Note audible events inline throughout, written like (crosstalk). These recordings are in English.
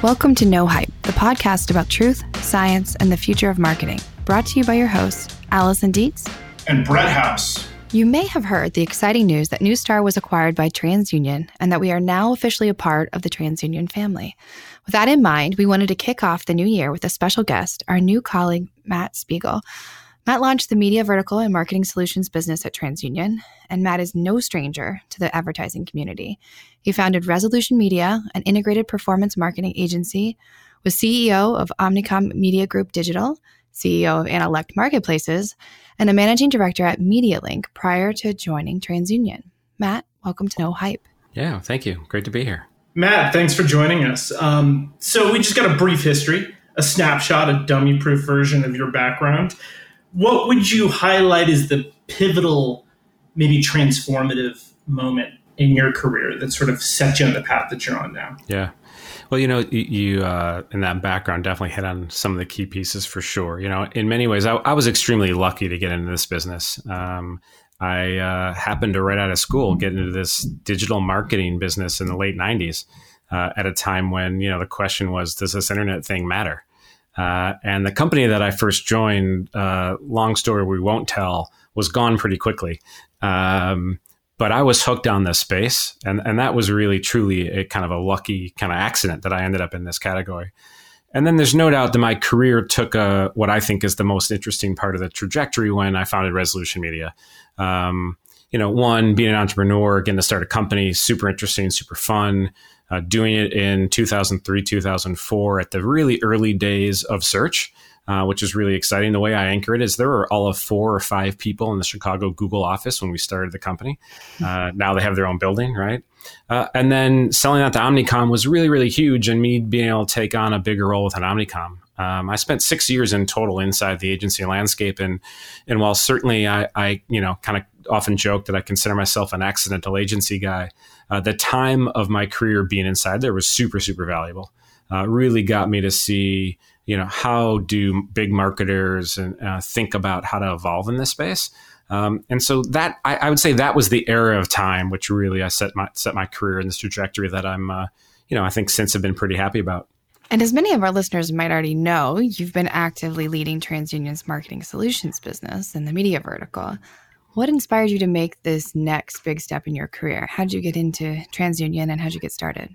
Welcome to No Hype, the podcast about truth, science, and the future of marketing. Brought to you by your hosts, Allison Dietz and Brett House. You may have heard the exciting news that Neustar was acquired by TransUnion and that we are now officially a part of the TransUnion family. With that in mind, we wanted to kick off the new year with a special guest, our new colleague, Matt Spiegel. Matt launched the media vertical and marketing solutions business at TransUnion, and Matt is no stranger to the advertising community. He founded Resolution Media, an integrated performance marketing agency, was CEO of Omnicom Media Group Digital, CEO of Annalect Marketplaces, and a managing director at MediaLink prior to joining TransUnion. Matt, welcome to No Hype. Yeah, thank you. Great to be here. Matt, thanks for joining us. Um, so, we just got a brief history, a snapshot, a dummy proof version of your background what would you highlight as the pivotal, maybe transformative moment in your career that sort of set you on the path that you're on now? Yeah. Well, you know, you, uh, in that background definitely hit on some of the key pieces for sure. You know, in many ways, I, I was extremely lucky to get into this business. Um, I uh, happened to right out of school get into this digital marketing business in the late '90s, uh, at a time when you know the question was, does this internet thing matter? Uh, and the company that I first joined, uh, long story we won't tell, was gone pretty quickly. Um, but I was hooked on this space, and, and that was really truly a kind of a lucky kind of accident that I ended up in this category. And then there's no doubt that my career took a, what I think is the most interesting part of the trajectory when I founded Resolution Media. Um, you know, one, being an entrepreneur, getting to start a company, super interesting, super fun uh, doing it in 2003, 2004 at the really early days of search. Uh, which is really exciting. The way I anchor it is there were all of four or five people in the Chicago Google office when we started the company. Uh, now they have their own building, right? Uh, and then selling that to Omnicom was really, really huge, and me being able to take on a bigger role within Omnicom. Um, I spent six years in total inside the agency landscape, and and while certainly I, I you know kind of often joke that I consider myself an accidental agency guy uh, the time of my career being inside there was super super valuable. Uh, really got me to see you know how do big marketers and uh, think about how to evolve in this space. Um, and so that I, I, would say that was the era of time which really I set my set my career in this trajectory that I'm uh, you know I think since have been pretty happy about. And as many of our listeners might already know, you've been actively leading TransUnion's marketing solutions business in the media vertical. What inspired you to make this next big step in your career? How did you get into TransUnion and how did you get started?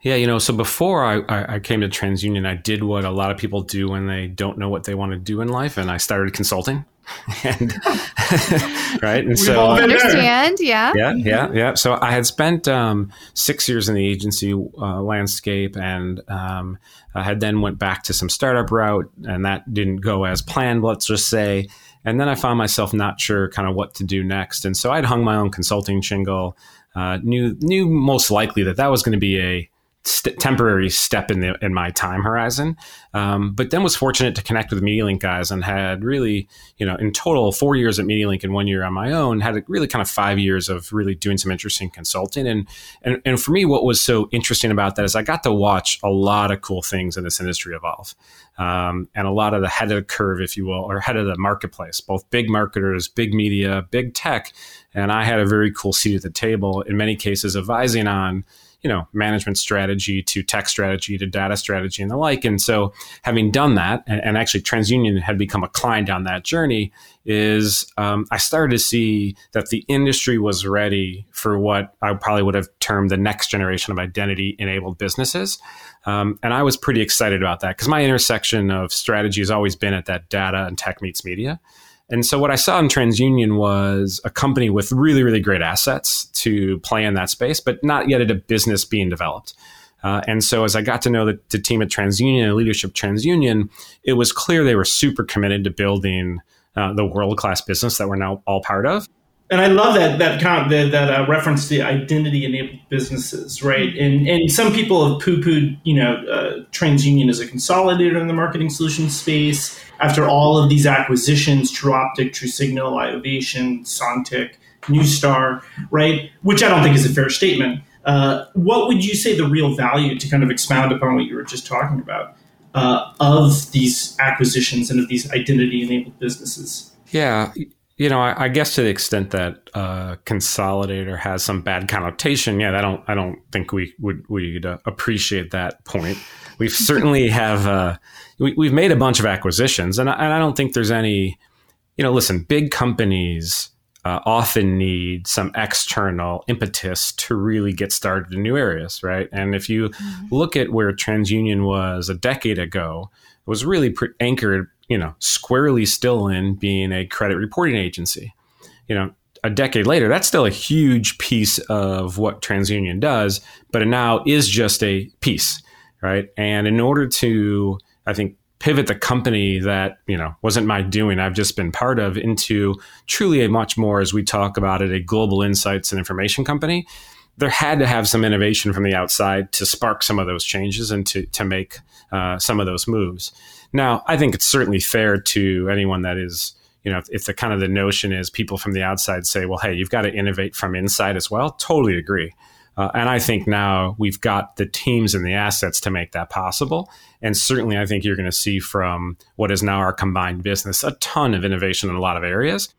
Yeah, you know, so before I, I, came to TransUnion, I did what a lot of people do when they don't know what they want to do in life, and I started consulting. (laughs) and (laughs) right, and so I understand, yeah, yeah, yeah, yeah. So I had spent um, six years in the agency uh, landscape, and um, I had then went back to some startup route, and that didn't go as planned. Let's just say. And then I found myself not sure kind of what to do next. And so I'd hung my own consulting shingle, uh, knew, knew most likely that that was going to be a st- temporary step in the in my time horizon. Um, but then was fortunate to connect with MediaLink guys and had really, you know, in total four years at MediaLink and one year on my own. Had really kind of five years of really doing some interesting consulting. And and and for me, what was so interesting about that is I got to watch a lot of cool things in this industry evolve. Um, and a lot of the head of the curve, if you will, or head of the marketplace, both big marketers, big media, big tech. And I had a very cool seat at the table in many cases advising on you know management strategy to tech strategy to data strategy and the like. And so, having done that, and, and actually TransUnion had become a client on that journey, is um, I started to see that the industry was ready for what I probably would have termed the next generation of identity enabled businesses. Um, and I was pretty excited about that because my intersection of strategy has always been at that data and tech meets media. And so what I saw in TransUnion was a company with really, really great assets to play in that space, but not yet at a business being developed. Uh, and so as I got to know the, the team at TransUnion and leadership TransUnion, it was clear they were super committed to building uh, the world class business that we're now all part of. And I love that that kind of, that uh, reference to identity enabled businesses, right? And and some people have poo pooed, you know, uh, TransUnion as a consolidator in the marketing solutions space after all of these acquisitions, TrueOptic, TruSignal, Iovation, Sontiq, Neustar, right? Which I don't think is a fair statement. Uh, what would you say the real value to kind of expound upon what you were just talking about uh, of these acquisitions and of these identity enabled businesses? Yeah, you know, I, I, guess to the extent that uh, consolidator has some bad connotation, yeah, I don't, I don't think we would we'd uh, appreciate that point. We've certainly have uh, we, have made a bunch of acquisitions, and I, and I don't think there's any, you know, listen, big companies uh, often need some external impetus to really get started in new areas, right? And if you mm-hmm. look at where TransUnion was a decade ago, it was really pre- anchored you know, squarely still in being a credit reporting agency. You know, a decade later, that's still a huge piece of what TransUnion does, but it now is just a piece, right? And in order to, I think, pivot the company that you know wasn't my doing i've just been part of into truly a much more as we talk about it a global insights and information company there had to have some innovation from the outside to spark some of those changes and to, to make uh, some of those moves now, I think it's certainly fair to anyone that is, you know, if, if the kind of the notion is people from the outside say, well, hey, you've got to innovate from inside as well. Totally agree. Uh, and I think now we've got the teams and the assets to make that possible. And certainly, I think you're going to see from what is now our combined business a ton of innovation in a lot of areas.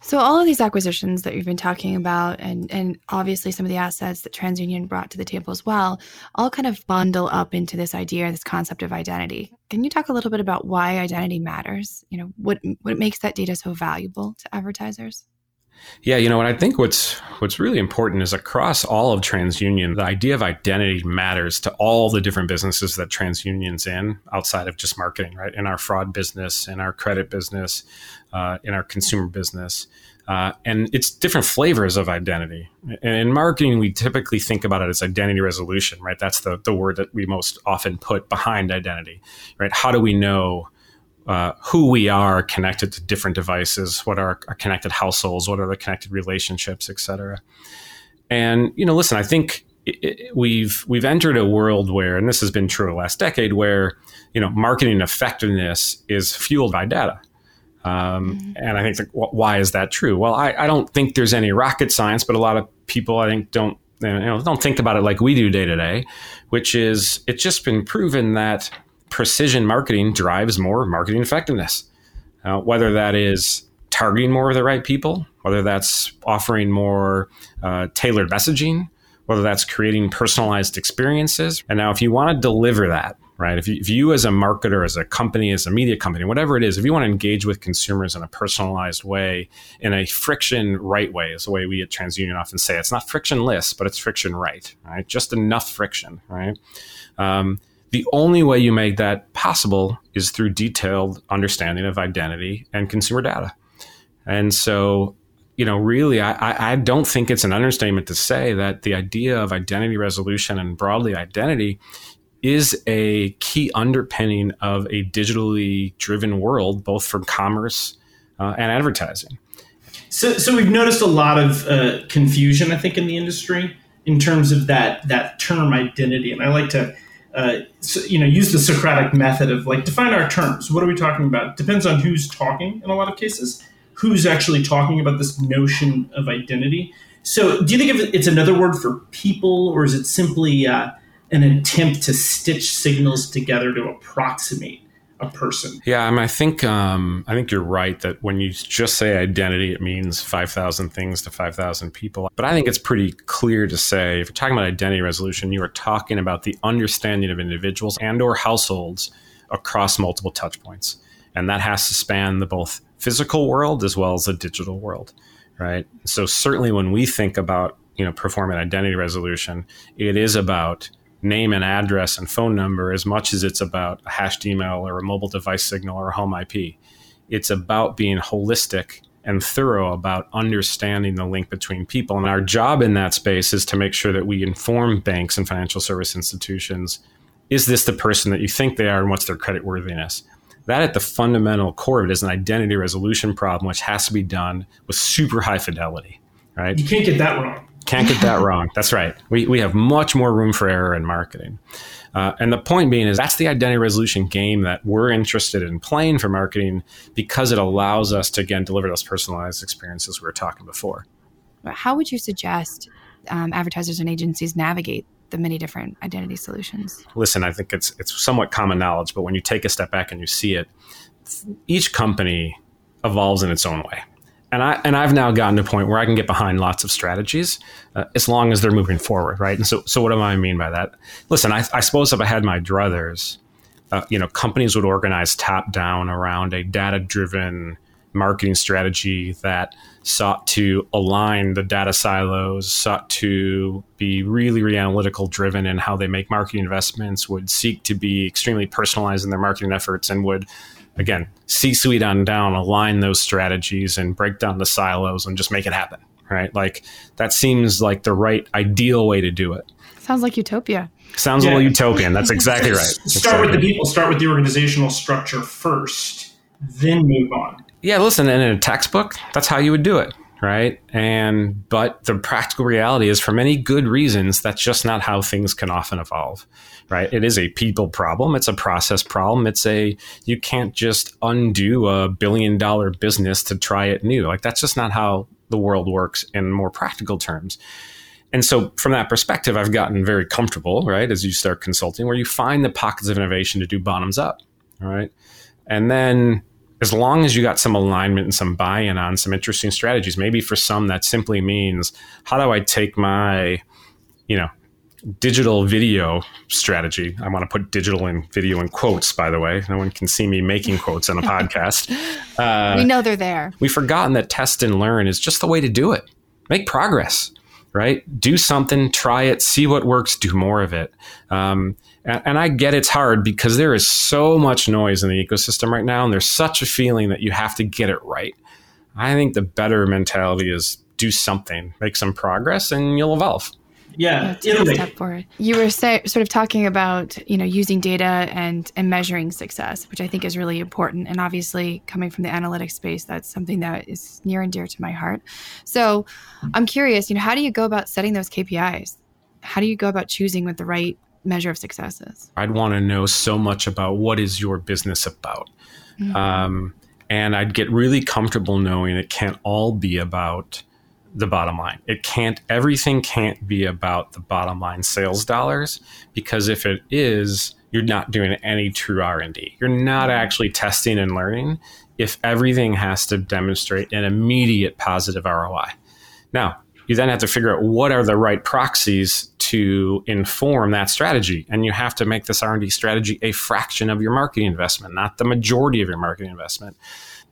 So all of these acquisitions that you've been talking about, and and obviously some of the assets that TransUnion brought to the table as well, all kind of bundle up into this idea, this concept of identity. Can you talk a little bit about why identity matters? You know, what what makes that data so valuable to advertisers? Yeah, you know and I think what's what's really important is across all of TransUnion, the idea of identity matters to all the different businesses that TransUnion's in outside of just marketing, right? In our fraud business, in our credit business, uh, in our consumer business. Uh, and it's different flavors of identity. And in marketing, we typically think about it as identity resolution, right? That's the, the word that we most often put behind identity, right? How do we know uh, who we are connected to different devices, what are our connected households, what are the connected relationships, et cetera. And you know, listen, I think it, it, we've we've entered a world where, and this has been true the last decade, where you know marketing effectiveness is fueled by data. Um, mm-hmm. And I think the, why is that true? Well, I, I don't think there's any rocket science, but a lot of people I think don't you know don't think about it like we do day to day, which is it's just been proven that precision marketing drives more marketing effectiveness. Uh, whether that is targeting more of the right people, whether that's offering more uh, tailored messaging, whether that's creating personalized experiences. And now, if you want to deliver that, right, if you, if you as a marketer, as a company, as a media company, whatever it is, if you want to engage with consumers in a personalized way, in a friction right way, is the way we at TransUnion often say. It's not frictionless, but it's friction right, right? Just enough friction, right? Um, the only way you make that possible is through detailed understanding of identity and consumer data. And so, you know, really, I, I don't think it's an understatement to say that the idea of identity resolution and broadly identity is a key underpinning of a digitally driven world, both for commerce uh, and advertising. So, so we've noticed a lot of uh, confusion, I think, in the industry in terms of that that term identity, and I like to uh, so, you know, use the Socratic method of like define our terms. What are we talking about? Depends on who's talking in a lot of cases. Who's actually talking about this notion of identity? So, do you think it's another word for people, or is it simply uh, an attempt to stitch signals together to approximate a person. Yeah, I mean, I think um, I think you're right that when you just say identity, it means five thousand things to five thousand people. But I think it's pretty clear to say if you're talking about identity resolution, you are talking about the understanding of individuals and/or households across multiple touch points, and that has to span the both physical world as well as the digital world, right? So certainly when we think about you know performing identity resolution, it is about name and address and phone number as much as it's about a hashed email or a mobile device signal or a home IP. It's about being holistic and thorough about understanding the link between people. And our job in that space is to make sure that we inform banks and financial service institutions is this the person that you think they are and what's their credit worthiness? That at the fundamental core of it is an identity resolution problem, which has to be done with super high fidelity, right? You can't get that wrong. Can't get that (laughs) wrong. That's right. We, we have much more room for error in marketing. Uh, and the point being is that's the identity resolution game that we're interested in playing for marketing because it allows us to, again, deliver those personalized experiences we were talking before. How would you suggest um, advertisers and agencies navigate the many different identity solutions? Listen, I think it's it's somewhat common knowledge, but when you take a step back and you see it, each company evolves in its own way and I and I've now gotten to a point where I can get behind lots of strategies uh, as long as they're moving forward, right? And so, so what do I mean by that? Listen, I, I suppose if I had my druthers, uh, you know, companies would organize top down around a data driven marketing strategy that sought to align the data silos, sought to be really, really analytical driven in how they make marketing investments, would seek to be extremely personalized in their marketing efforts, and would again, C suite on down, align those strategies and break down the silos and just make it happen. Right. Like that seems like the right ideal way to do it. Sounds like utopia. Sounds yeah. a little utopian. That's exactly right. (laughs) Start exactly. with the people, start with the organizational structure first, then move on. Yeah, listen, in a textbook, that's how you would do it right? And but the practical reality is for many good reasons that's just not how things can often evolve. Right? It is a people problem, it's a process problem. It's a you can't just undo a billion dollar business to try it new. Like that's just not how the world works in more practical terms. And so from that perspective, I've gotten very comfortable, right, as you start consulting where you find the pockets of innovation to do bottoms up, all right? And then as long as you got some alignment and some buy-in on some interesting strategies maybe for some that simply means how do i take my you know digital video strategy? I want to put digital and video in quotes by the way. No one can see me making quotes on a (laughs) podcast. Uh, we know they're there. we've forgotten that test and learn is just the way to do it. Make progress right? Do something try it see what works do more of it. Um, and, and I get it's hard because there is so much noise in the ecosystem right now, and there's such a feeling that you have to get it right. I think the better mentality is do something, make some progress, and you'll evolve. Yeah, yeah step forward. You were say, sort of talking about you know using data and and measuring success, which I think is really important. And obviously, coming from the analytics space, that's something that is near and dear to my heart. So, I'm curious. You know, how do you go about setting those KPIs? How do you go about choosing what the right measure of success is? I'd want to know so much about what is your business about. Mm-hmm. Um, and I'd get really comfortable knowing it can't all be about the bottom line. It can't, everything can't be about the bottom line sales dollars because if it is, you're not doing any true R&D. You're not mm-hmm. actually testing and learning if everything has to demonstrate an immediate positive ROI. Now, you then have to figure out what are the right proxies to inform that strategy. And you have to make this r&d strategy a fraction of your marketing investment not the majority of your marketing investment.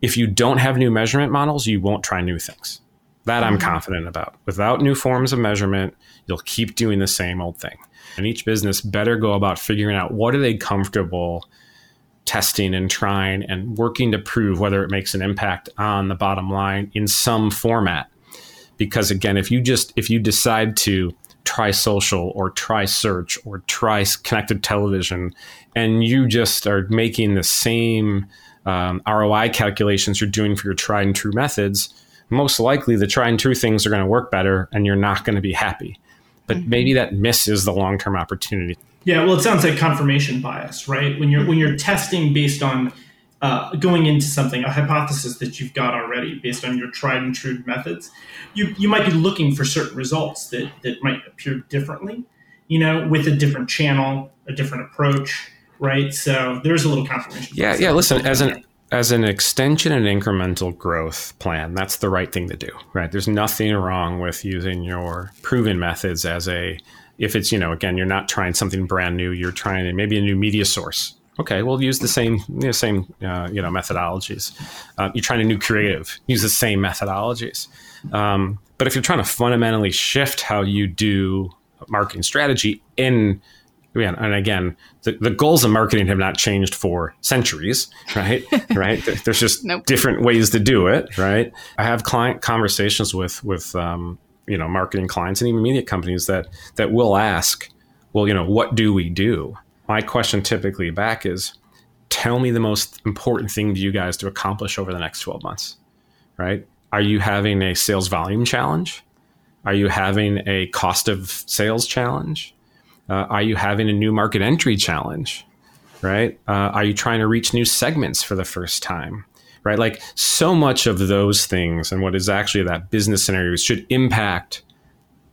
If you don't have new measurement models you won't try new things. That i'm mm-hmm. confident about. Without new forms of measurement you'll keep doing the same old thing. And each business better go about figuring out what are they comfortable testing and trying and working to prove whether it makes an impact on the bottom line in some format because again if you just if you decide to try social or try search or try connected television and you just are making the same um, roi calculations you're doing for your tried and true methods most likely the tried and true things are going to work better and you're not going to be happy. But mm-hmm. maybe that misses the long-term opportunity. Yeah well it sounds like confirmation bias right? When you're when you're testing based on uh, going into something, a hypothesis that you've got already based on your tried and true methods, you, you might be looking for certain results that, that might appear differently, you know, with a different channel, a different approach, right? So there's a little confirmation. Yeah, yeah. Listen, as an as an extension and incremental growth plan, that's the right thing to do, right? There's nothing wrong with using your proven methods as a if it's you know again you're not trying something brand new, you're trying maybe a new media source Okay, we'll use the same you know, same uh, you know methodologies. Uh, you're trying to new creative, use the same methodologies. Um, but if you're trying to fundamentally shift how you do marketing strategy in and again, the, the goals of marketing have not changed for centuries, right? (laughs) right. There's just nope. different ways to do it, right? I have client conversations with with um, you know marketing clients and even media companies that that will ask, well, you know, what do we do? My question typically back is tell me the most important thing to you guys to accomplish over the next 12 months, right? Are you having a sales volume challenge? Are you having a cost of sales challenge? Uh, are you having a new market entry challenge? Right? Uh, are you trying to reach new segments for the first time? Right? Like so much of those things and what is actually that business scenario should impact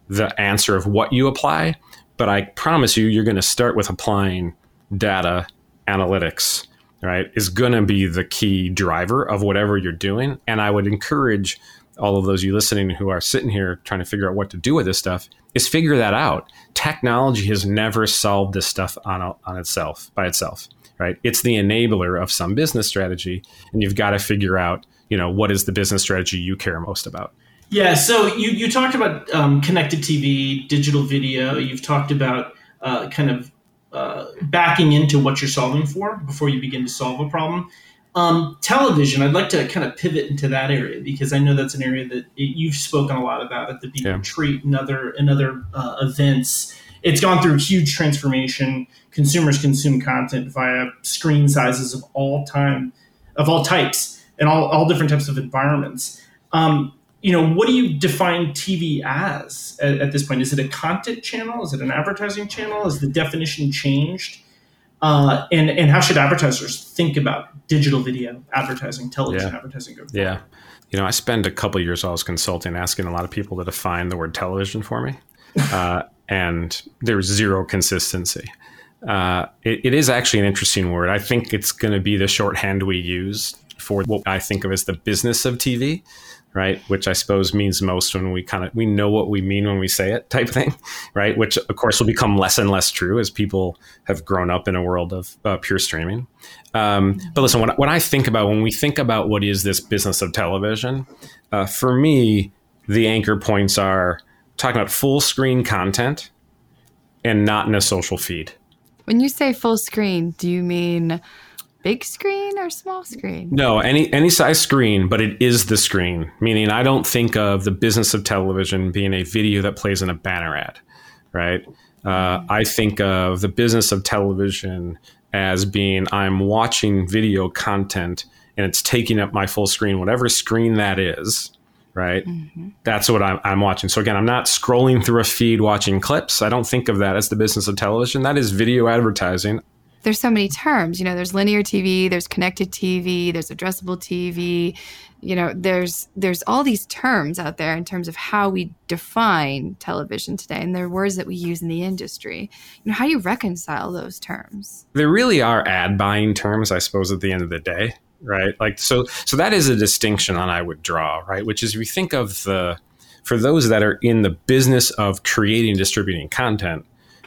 the answer of what you apply but I promise you, you're going to start with applying data analytics right, is going to be the key driver of whatever you're doing. And I would encourage all of those you listening who are sitting here trying to figure out what to do with this stuff is figure that out. Technology has never solved this stuff on, on itself by itself, right? It's the enabler of some business strategy, and you've got to figure out, you know, what is the business strategy you care most about. Yeah. So you you talked about um, connected TV, digital video. You've talked about uh, kind of uh, backing into what you're solving for before you begin to solve a problem. Um, television, I'd like to kind of pivot into that area because I know that's an area that it, you've spoken a lot about at the Beet yeah. Retreat and other and other uh, events. It's gone through huge transformation. Consumers consume content via screen sizes of all time, of all types, and all, all different types of environments. Um, you know, what do you define TV as at, at, this point? Is it a content channel? Is it an advertising channel? Is the definition changed? Uh, and and how should advertisers think about digital video advertising, television yeah. advertising? Yeah, you know, I spend a couple years I was consulting, asking a lot of people to define the word television for me, (laughs) uh, and there's zero consistency. Uh, it, it is actually an interesting word. I think it's going to be the shorthand we use for what I think of as the business of TV right? Which i suppose means most when we kind of we know what we mean when we say it type thing (laughs) right? Which of course will become less and less true as people have grown up in a world of uh, pure streaming. Um, but listen when, when i think about when we think about what is this business of television uh, for me the anchor points are talking about full screen content and not in a social feed. When you say full screen do you mean big screen or small screen? No, any any size screen, but it is the screen. Meaning, I don't think of the business of television being a video that plays in a banner ad, right? Uh, I think of the business of television as being I'm watching video content and it's taking up my full screen, whatever screen that is, right? Mm-hmm. That's what I'm, I'm, watching. So again, I'm not scrolling through a feed watching clips. I don't think of that as the business of television. That is video advertising there's so many terms. You know, there's linear TV, there's connected TV, there's addressable TV. You know, there's there's all these terms out there in terms of how we define television today, and they're words that we use in the industry. You know, how do you reconcile those terms? There really are ad buying terms, I suppose, at the end of the day, right? Like so, so that is a distinction that I would draw, right? Which is we think of the for those that are in the business of creating, distributing content,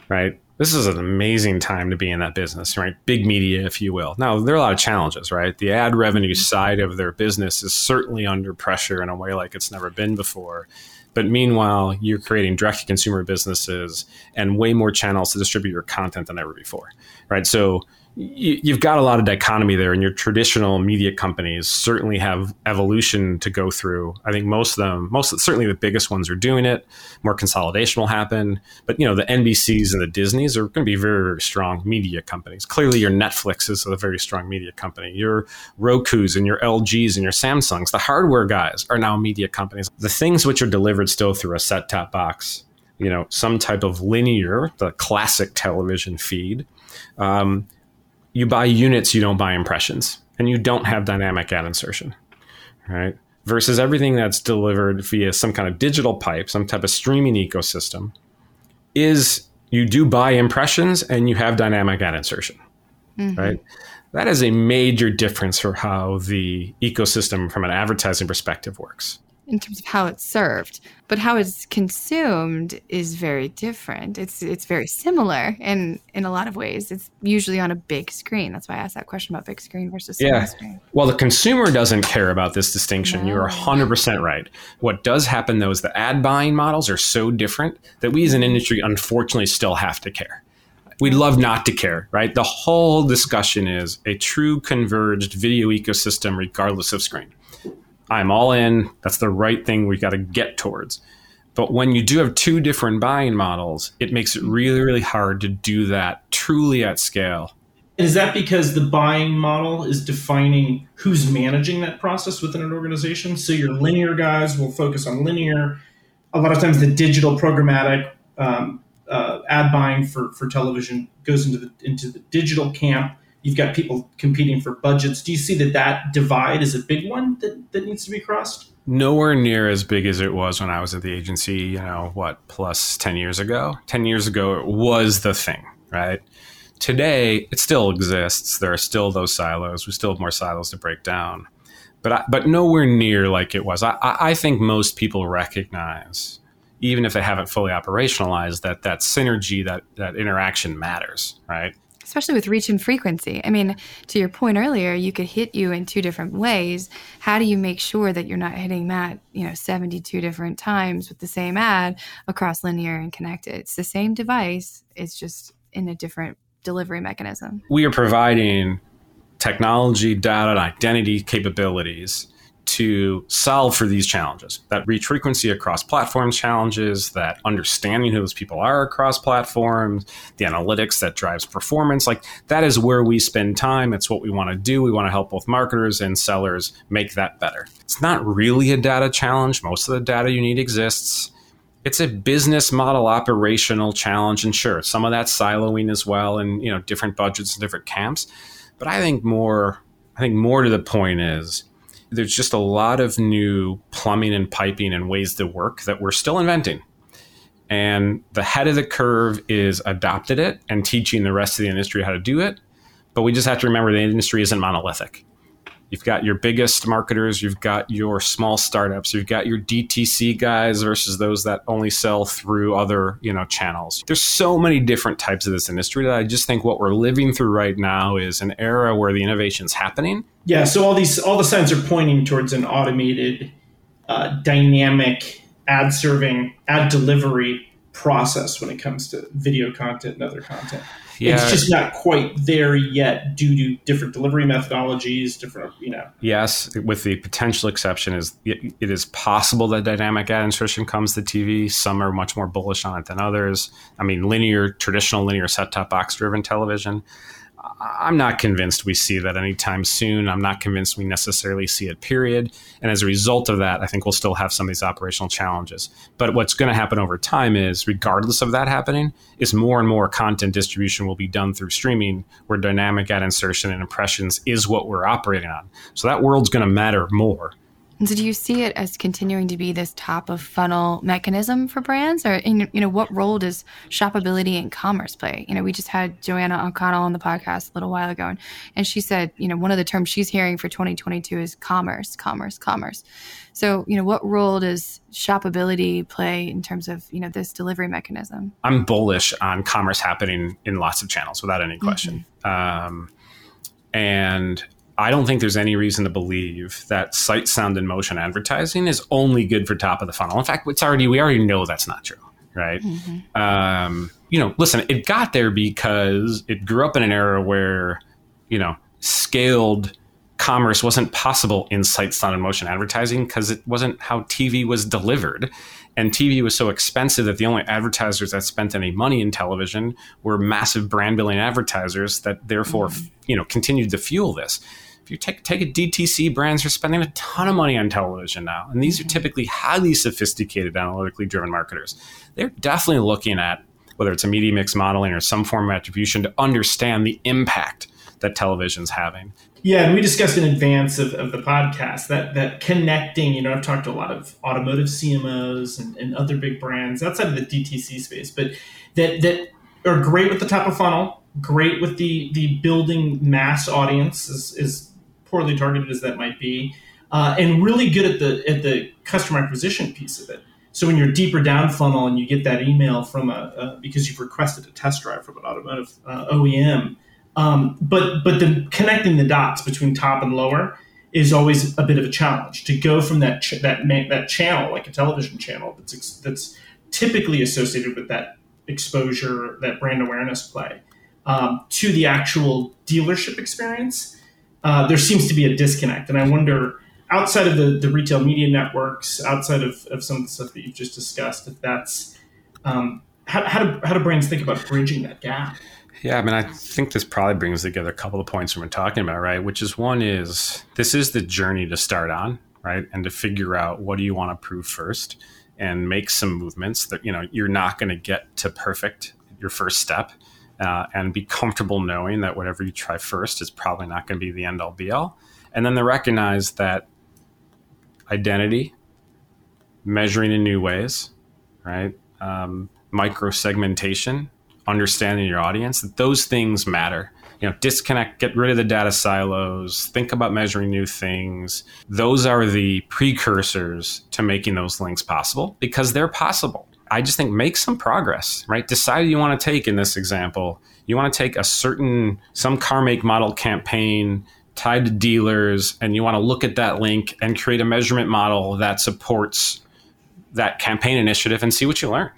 right? This is an amazing time to be in that business, right? Big media, if you will. Now, there are a lot of challenges, right? The ad revenue mm-hmm. side of their business is certainly under pressure in a way like it's never been before. But meanwhile, you're creating direct to consumer businesses and way more channels to distribute your content than ever before, right? So you've got a lot of dichotomy there, and your traditional media companies certainly have evolution to go through. I think most of them, most certainly the biggest ones are doing it. More consolidation will happen, but you know the NBCs and the Disneys are going to be very, very strong media companies. Clearly, your Netflix is a very strong media company. Your Roku's and your LGs and your Samsungs, the hardware guys, are now media companies. The things which are delivered still through a set-top box, you know, some type of linear, the classic television feed. Um, you buy units, you don't buy impressions, and you don't have dynamic ad insertion, right? Versus everything that's delivered via some kind of digital pipe, some type of streaming ecosystem, is you do buy impressions and you have dynamic ad insertion, mm-hmm. right? That is a major difference for how the ecosystem from an advertising perspective works in terms of how it's served, but how it's consumed is very different. It's it's very similar in in a lot of ways. It's usually on a big screen. That's why I asked that question about big screen versus small yeah. screen. Well, the consumer doesn't care about this distinction. No. You're 100% right. What does happen though is the ad buying models are so different that we as an industry unfortunately still have to care. We'd love not to care, right? The whole discussion is a true converged video ecosystem regardless of screen I'm all in. That's the right thing we've got to get towards. But when you do have two different buying models, it makes it really, really hard to do that truly at scale. And Is that because the buying model is defining who's managing that process within an organization? So your linear guys will focus on linear. A lot of times, the digital programmatic um, uh, ad buying for, for television goes into the into the digital camp you've got people competing for budgets. Do you see that that divide is a big one that, that needs to be crossed? Nowhere near as big as it was when I was at the agency, you know, what, plus 10 years ago? 10 years ago, it was the thing, right? Today, it still exists. There are still those silos. We still have more silos to break down, but I, but nowhere near like it was. I, I think most people recognize, even if they haven't fully operationalized, that that synergy, that that interaction matters, right? Especially with reach and frequency. I mean, to your point earlier, you could hit you in two different ways. How do you make sure that you're not hitting that, you know, 72 different times with the same ad across linear and connected? It's the same device, it's just in a different delivery mechanism. We are providing technology, data, and identity capabilities to solve for these challenges that reach frequency across platform challenges, that understanding who those people are across platforms, the analytics that drives performance. Like that is where we spend time. It's what we want to do. We want to help both marketers and sellers make that better. It's not really a data challenge. Most of the data you need exists. It's a business model operational challenge. And sure, some of that siloing as well and you know different budgets and different camps. But I think more I think more to the point is there's just a lot of new plumbing and piping and ways to work that we're still inventing. And the head of the curve is adopted it and teaching the rest of the industry how to do it. But we just have to remember the industry isn't monolithic. You've got your biggest marketers, you've got your small startups, you've got your DTC guys versus those that only sell through other, you know, channels. There's so many different types of this industry that I just think what we're living through right now is an era where the innovation's happening. Yeah, so all these all the signs are pointing towards an automated uh, dynamic ad serving, ad delivery process when it comes to video content and other content yeah. it's just not quite there yet due to different delivery methodologies, different, you know. Yes, with the potential exception is it, it is possible that dynamic ad insertion comes to TV. Some are much more bullish on it than others. I mean, linear, traditional linear set-top box driven television. I'm not convinced we see that anytime soon. I'm not convinced we necessarily see it, period. And as a result of that, I think we'll still have some of these operational challenges. But what's going to happen over time is, regardless of that happening, is more and more content distribution will be done through streaming, where dynamic ad insertion and impressions is what we're operating on. So that world's going to matter more. And so, do you see it as continuing to be this top of funnel mechanism for brands, or you know, what role does shoppability and commerce play? You know, we just had Joanna O'Connell on the podcast a little while ago, and, and she said, you know, one of the terms she's hearing for 2022 is commerce, commerce, commerce. So, you know, what role does shoppability play in terms of you know this delivery mechanism? I'm bullish on commerce happening in lots of channels without any question. Mm-hmm. Um, and I don't think there's any reason to believe that sight, sound, and motion advertising is only good for top of the funnel. In fact, it's already we already know that's not true, right? Mm-hmm. Um, you know, listen, it got there because it grew up in an era where you know scaled commerce wasn't possible in sight, sound, and motion advertising because it wasn't how TV was delivered. And TV was so expensive that the only advertisers that spent any money in television were massive brand building advertisers that therefore, mm-hmm. you know, continued to fuel this if you take take a DTC brands are spending a ton of money on television now, and these are mm-hmm. typically highly sophisticated, analytically driven marketers. They're definitely looking at whether it's a media mix modeling or some form of attribution to understand the impact that television's having. Yeah, and we discussed in advance of, of the podcast that that connecting, you know, I've talked to a lot of automotive CMOs and, and other big brands outside of the DTC space, but that that are great with the top of funnel, great with the the building mass audience is, is poorly targeted as that might be, uh, and really good at the at the customer acquisition piece of it. So when you're deeper down funnel and you get that email from a, a because you've requested a test drive from an automotive uh, OEM, um, but but the connecting the dots between top and lower is always a bit of a challenge to go from that ch- that that channel like a television channel that's ex- that's typically associated with that exposure that brand awareness play um, to the actual dealership experience uh, there seems to be a disconnect. And I wonder, outside of the, the retail media networks, outside of, of some of the stuff that you've just discussed, if that's um, how, how, do, how do brands think about bridging that gap? Yeah, I mean, I think this probably brings together a couple of points we've been talking about, right? Which is one is this is the journey to start on, right? And to figure out what do you want to prove first and make some movements that, you know, you're not going to get to perfect your first step uh, and be comfortable knowing that whatever you try first is probably not going to be the end all be all. And then to recognize that identity, measuring in new ways, right? Um, micro segmentation, understanding your audience, that those things matter. You know, disconnect, get rid of the data silos, think about measuring new things. Those are the precursors to making those links possible because they're possible. I just think make some progress, right? Decide you want to take in this example. You want to take a certain, some car make model campaign tied to dealers, and you want to look at that link and create a measurement model that supports that campaign initiative and see what you learn.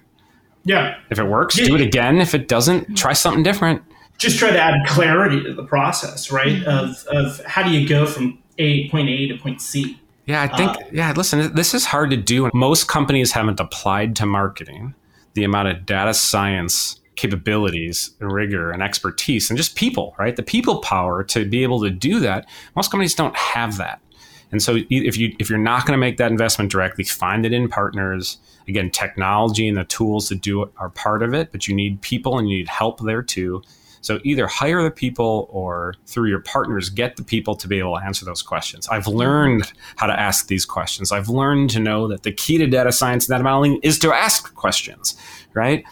Yeah. If it works, yeah. do it again. If it doesn't, try something different. Just try to add clarity to the process, right? Of, of how do you go from A point A to point C? Yeah, I think, uh, yeah, listen, this is hard to do. Most companies haven't applied to marketing the amount of data science capabilities and rigor and expertise and just people, right? The people power to be able to do that. Most companies don't have that. And so if you if you're not going to make that investment directly, find it in partners. Again, technology and the tools to do it are part of it, but you need people and you need help there too. So either hire the people or through your partners, get the people to be able to answer those questions. I've learned how to ask these questions. I've learned to know that the key to data science and data modeling is to ask questions, right?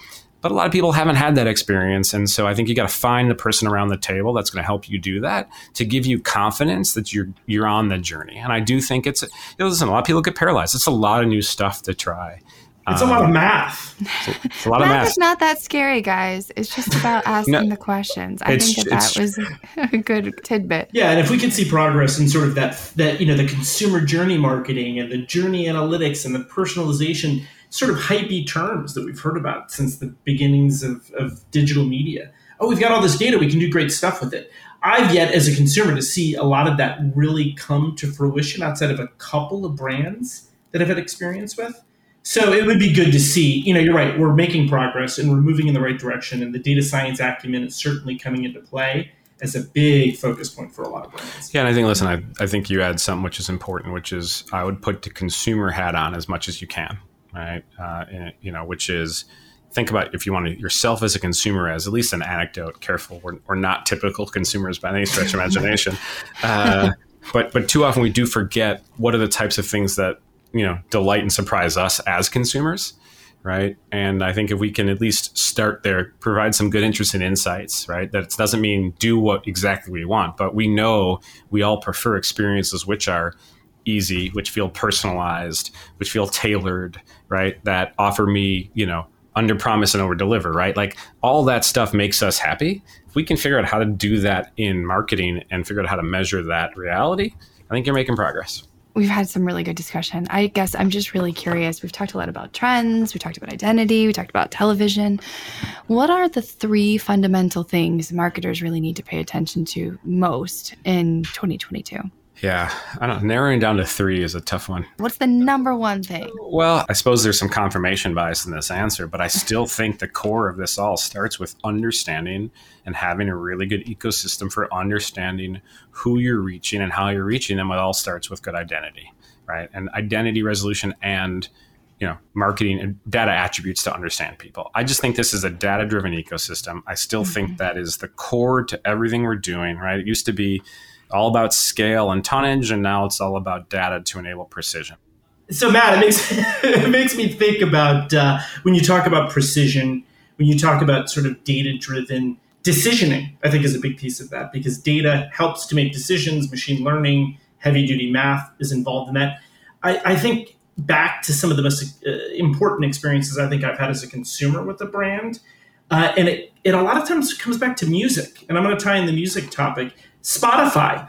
But a lot of people haven't had that experience. And so I think you got to find the person around the table that's going to help you do that to give you confidence that you're you're on the journey. And I do think it's you know, listen, a lot of people get paralyzed. It's a lot of new stuff to try. It's um, a lot of math. It's a, it's a lot math of math. is not that scary, guys. It's just about (laughs) asking no, the questions. I think that that was (laughs) a good tidbit. Yeah, and if we can see progress in sort of that that you know the consumer journey marketing and the journey analytics and the personalization sort of hypey terms that we've heard about since the beginnings of, of digital media. Oh, we've got all this data, we can do great stuff with it. I've yet, as a consumer, to see a lot of that really come to fruition outside of a couple of brands that I've had experience with. So it would be good to see, you know, you're right, we're making progress and we're moving in the right direction, and the data science acumen is certainly coming into play as a big focus point for a lot of brands. Yeah, and I think, listen, I, I think you add something which is important, which is I would put the consumer hat on as much as you can right? Uh, and, you know, which is think about if you want to yourself as a consumer as at least an anecdote. Careful, we're, we're not typical consumers by any stretch of imagination. (laughs) Uh, but but too often we do forget what are the types of things that you know delight and surprise us as consumers right? And I think if we can at least start there, provide some good interest and insights, right? That doesn't mean do what exactly we want, but we know we all prefer experiences which are easy, which feel personalized, which feel tailored, right? That offer me, you know, under promise and over deliver, right? Like all that stuff makes us happy. If we can figure out how to do that in marketing and figure out how to measure that reality, I think you're making progress. We've had some really good discussion. I guess I'm just really curious. We've talked a lot about trends, we talked about identity, we talked about television. What are the three fundamental things marketers really need to pay attention to most in 2022? Yeah, I don't. Narrowing down to three is a tough one. What's the number one thing? Well, I suppose there's some confirmation bias in this answer, but I still (laughs) think the core of this all starts with understanding and having a really good ecosystem for understanding who you're reaching and how you're reaching them. It all starts with good identity, right? And identity resolution and you know marketing and data attributes to understand people. I just think this is a data driven ecosystem. I still mm-hmm. think that is the core to everything we're doing. Right? It used to be all about scale and tonnage, and now it's all about data to enable precision. So, Matt, it makes (laughs) it makes me think about uh, when you talk about precision, when you talk about sort of data driven decisioning. I think is a big piece of that because data helps to make decisions. Machine learning, heavy duty math is involved in that. I, I think back to some of the most uh, important experiences I think I've had as a consumer with a brand. Uh, and it, it a lot of times comes back to music. And I'm going to tie in the music topic. Spotify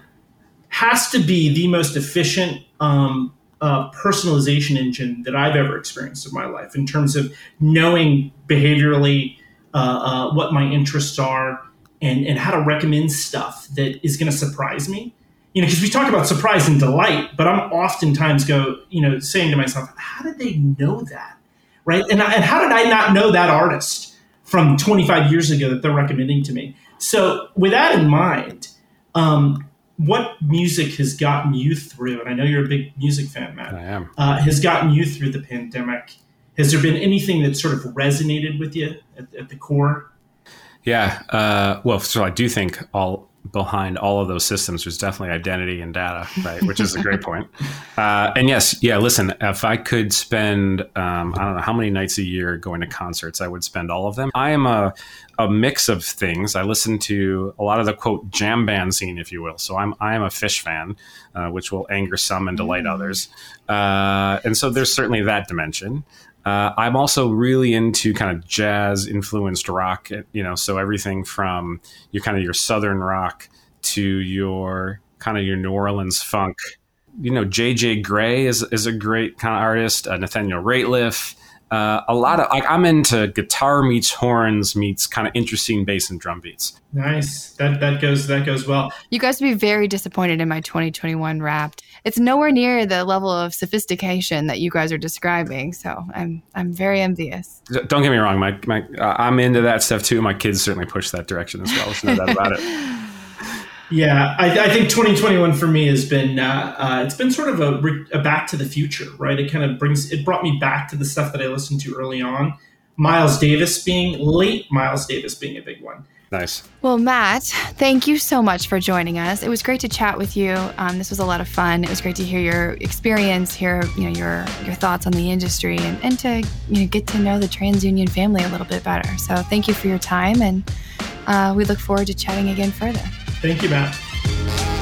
has to be the most efficient um, uh, personalization engine that I've ever experienced in my life in terms of knowing behaviorally uh, uh, what my interests are and, and how to recommend stuff that is going to surprise me. You know, because we talk about surprise and delight, but I'm oftentimes go, you know, saying to myself, how did they know that? Right. And, and how did I not know that artist from 25 years ago that they're recommending to me? So, with that in mind, um, what music has gotten you through, and I know you're a big music fan, Matt. I am. Uh, has gotten you through the pandemic. Has there been anything that sort of resonated with you at, at the core? Yeah. Uh, well, so I do think all behind all of those systems was definitely identity and data, right? Which is a great point. (laughs) Uh, and yes, yeah. Listen, if I could spend, um, I don't know how many nights a year going to concerts, I would spend all of them. I am a a mix of things. I listen to a lot of the quote jam band scene, if you will. So I'm I am a Phish fan, uh, which will anger some and delight mm. others. Uh, and so there's certainly that dimension. Uh, I'm also really into kind of jazz influenced rock, you know, so everything from your kind of your southern rock to your kind of your New Orleans funk. You know, J.J. Grey is is a great kind of artist. Uh, Nathaniel Rateliff. Uh, a lot of like I'm into guitar meets horns meets kind of interesting bass and drum beats. Nice. That that goes that goes well. You guys would be very disappointed in my 2021 Wrapped. It's nowhere near the level of sophistication that you guys are describing. So I'm I'm very envious. Don't get me wrong, my, my uh, I'm into that stuff too. My kids certainly push that direction as well. There's no doubt about it. (laughs) Yeah, I, I, think 2021 for me has been uh, uh, it's been sort of a, a, back to the future, right? It kind of brings it brought me back to the stuff that I listened to early on. Miles Davis being late, Miles Davis being a big one. Nice. Well, Matt, thank you so much for joining us. It was great to chat with you. Um, this was a lot of fun. It was great to hear your experience, hear you know your your thoughts on the industry, and, and to you know get to know the TransUnion family a little bit better. So, thank you for your time, and uh, we look forward to chatting again further. Thank you, Matt.